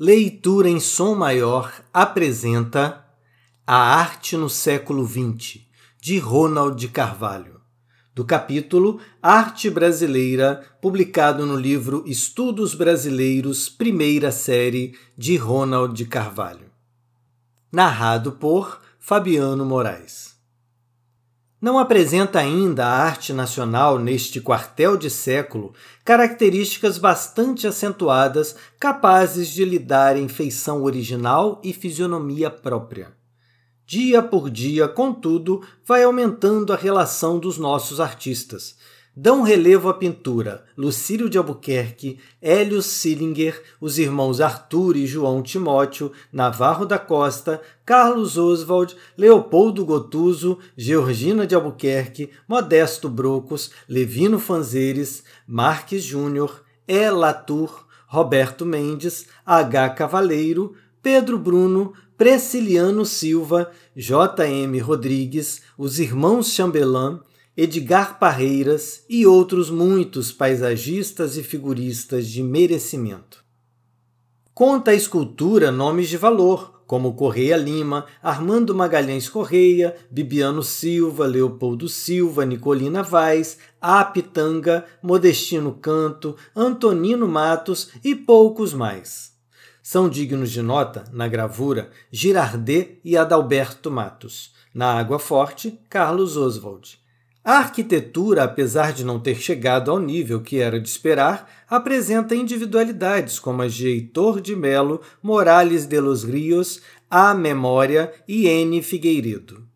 Leitura em Som Maior apresenta A Arte no Século XX, de Ronald de Carvalho, do capítulo Arte Brasileira, publicado no livro Estudos Brasileiros, primeira série, de Ronald de Carvalho. Narrado por Fabiano Moraes não apresenta ainda a arte nacional neste quartel de século características bastante acentuadas capazes de lhe darem feição original e fisionomia própria. Dia por dia, contudo, vai aumentando a relação dos nossos artistas, dão relevo à pintura Lucílio de Albuquerque, Hélio Sillinger, os irmãos Arthur e João Timóteo, Navarro da Costa, Carlos Oswald, Leopoldo Gotuso, Georgina de Albuquerque, Modesto Brocos, Levino Fanzeres, Marques Júnior, E. Latour, Roberto Mendes, H. Cavaleiro, Pedro Bruno, Preciliano Silva, J. M. Rodrigues, os irmãos Chambellan, Edgar Parreiras e outros muitos paisagistas e figuristas de merecimento. Conta a escultura nomes de valor, como Correia Lima, Armando Magalhães Correia, Bibiano Silva, Leopoldo Silva, Nicolina Vaz, Apitanga, Modestino Canto, Antonino Matos e poucos mais. São dignos de nota, na gravura, Girardet e Adalberto Matos. Na Água Forte, Carlos Oswald. A arquitetura, apesar de não ter chegado ao nível que era de esperar, apresenta individualidades como as de Heitor de Melo, Morales de los Rios, A Memória e N. Figueiredo.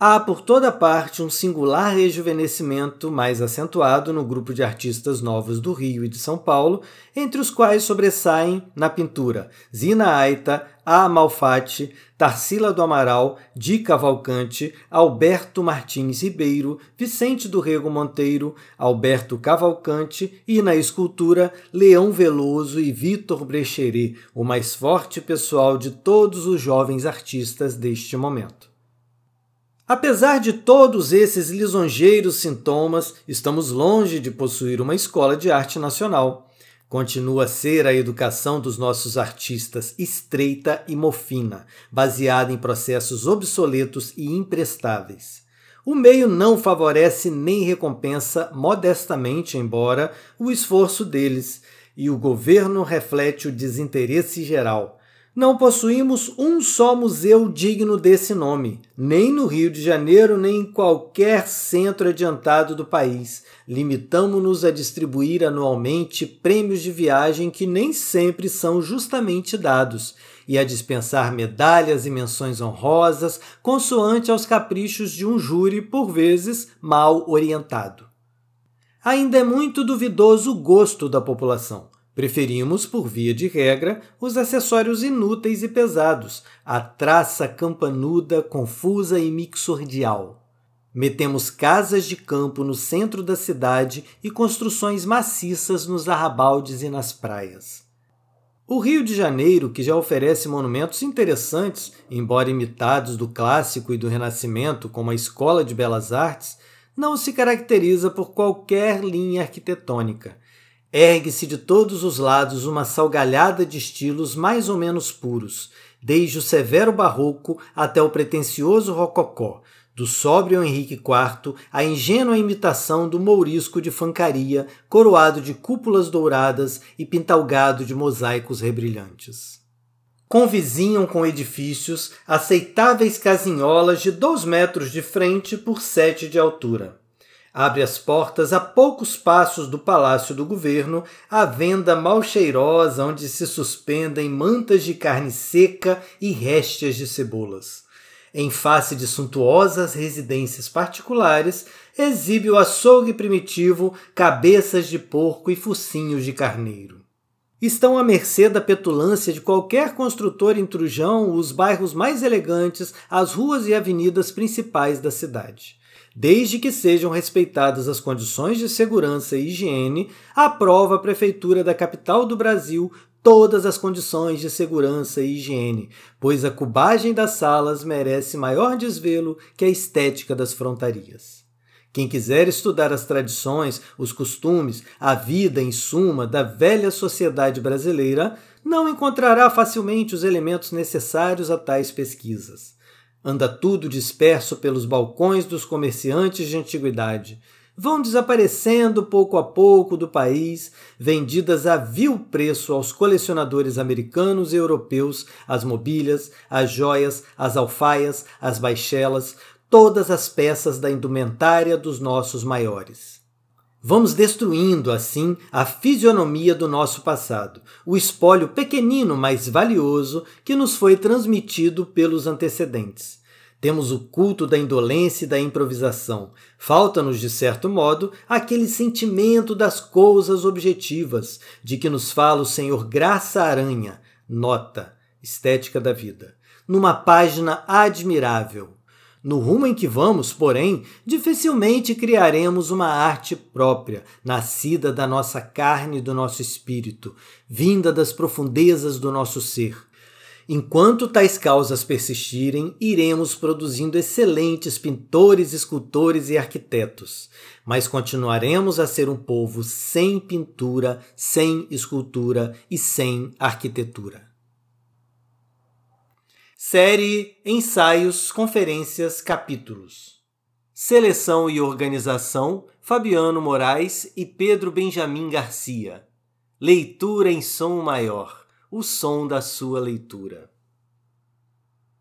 Há por toda parte um singular rejuvenescimento mais acentuado no grupo de artistas novos do Rio e de São Paulo, entre os quais sobressaem, na pintura, Zina Aita, A. Malfatti, Tarsila do Amaral, Di Cavalcante, Alberto Martins Ribeiro, Vicente do Rego Monteiro, Alberto Cavalcante e, na escultura, Leão Veloso e Vitor Brecheret, o mais forte pessoal de todos os jovens artistas deste momento. Apesar de todos esses lisonjeiros sintomas, estamos longe de possuir uma escola de arte nacional. Continua a ser a educação dos nossos artistas estreita e mofina, baseada em processos obsoletos e imprestáveis. O meio não favorece nem recompensa, modestamente embora, o esforço deles, e o governo reflete o desinteresse geral não possuímos um só museu digno desse nome, nem no Rio de Janeiro, nem em qualquer centro adiantado do país. Limitamos-nos a distribuir anualmente prêmios de viagem que nem sempre são justamente dados, e a dispensar medalhas e menções honrosas, consoante aos caprichos de um júri, por vezes mal orientado. Ainda é muito duvidoso o gosto da população. Preferimos, por via de regra, os acessórios inúteis e pesados, a traça campanuda, confusa e mixordial. Metemos casas de campo no centro da cidade e construções maciças nos arrabaldes e nas praias. O Rio de Janeiro, que já oferece monumentos interessantes, embora imitados do clássico e do renascimento, como a Escola de Belas Artes, não se caracteriza por qualquer linha arquitetônica Ergue-se de todos os lados uma salgalhada de estilos mais ou menos puros, desde o severo barroco até o pretensioso rococó, do sóbrio Henrique IV à ingênua imitação do mourisco de fancaria, coroado de cúpulas douradas e pintalgado de mosaicos rebrilhantes. Convizinham com edifícios aceitáveis casinholas de dois metros de frente por sete de altura abre as portas a poucos passos do palácio do governo, a venda mal cheirosa onde se suspendem mantas de carne seca e réstias de cebolas. Em face de suntuosas residências particulares, exibe o açougue primitivo, cabeças de porco e focinhos de carneiro. Estão à mercê da petulância de qualquer construtor intrujão os bairros mais elegantes, as ruas e avenidas principais da cidade. Desde que sejam respeitadas as condições de segurança e higiene, aprova a Prefeitura da capital do Brasil todas as condições de segurança e higiene, pois a cubagem das salas merece maior desvelo que a estética das frontarias. Quem quiser estudar as tradições, os costumes, a vida em suma da velha sociedade brasileira, não encontrará facilmente os elementos necessários a tais pesquisas. Anda tudo disperso pelos balcões dos comerciantes de antiguidade. Vão desaparecendo pouco a pouco do país, vendidas a vil preço aos colecionadores americanos e europeus as mobílias, as joias, as alfaias, as baixelas, todas as peças da indumentária dos nossos maiores. Vamos destruindo, assim, a fisionomia do nosso passado, o espólio pequenino, mas valioso, que nos foi transmitido pelos antecedentes. Temos o culto da indolência e da improvisação. Falta-nos, de certo modo, aquele sentimento das coisas objetivas, de que nos fala o Senhor Graça Aranha, nota, estética da vida, numa página admirável, no rumo em que vamos, porém, dificilmente criaremos uma arte própria, nascida da nossa carne e do nosso espírito, vinda das profundezas do nosso ser. Enquanto tais causas persistirem, iremos produzindo excelentes pintores, escultores e arquitetos, mas continuaremos a ser um povo sem pintura, sem escultura e sem arquitetura. Série Ensaios, Conferências, Capítulos. Seleção e organização: Fabiano Moraes e Pedro Benjamin Garcia. Leitura em som maior o som da sua leitura.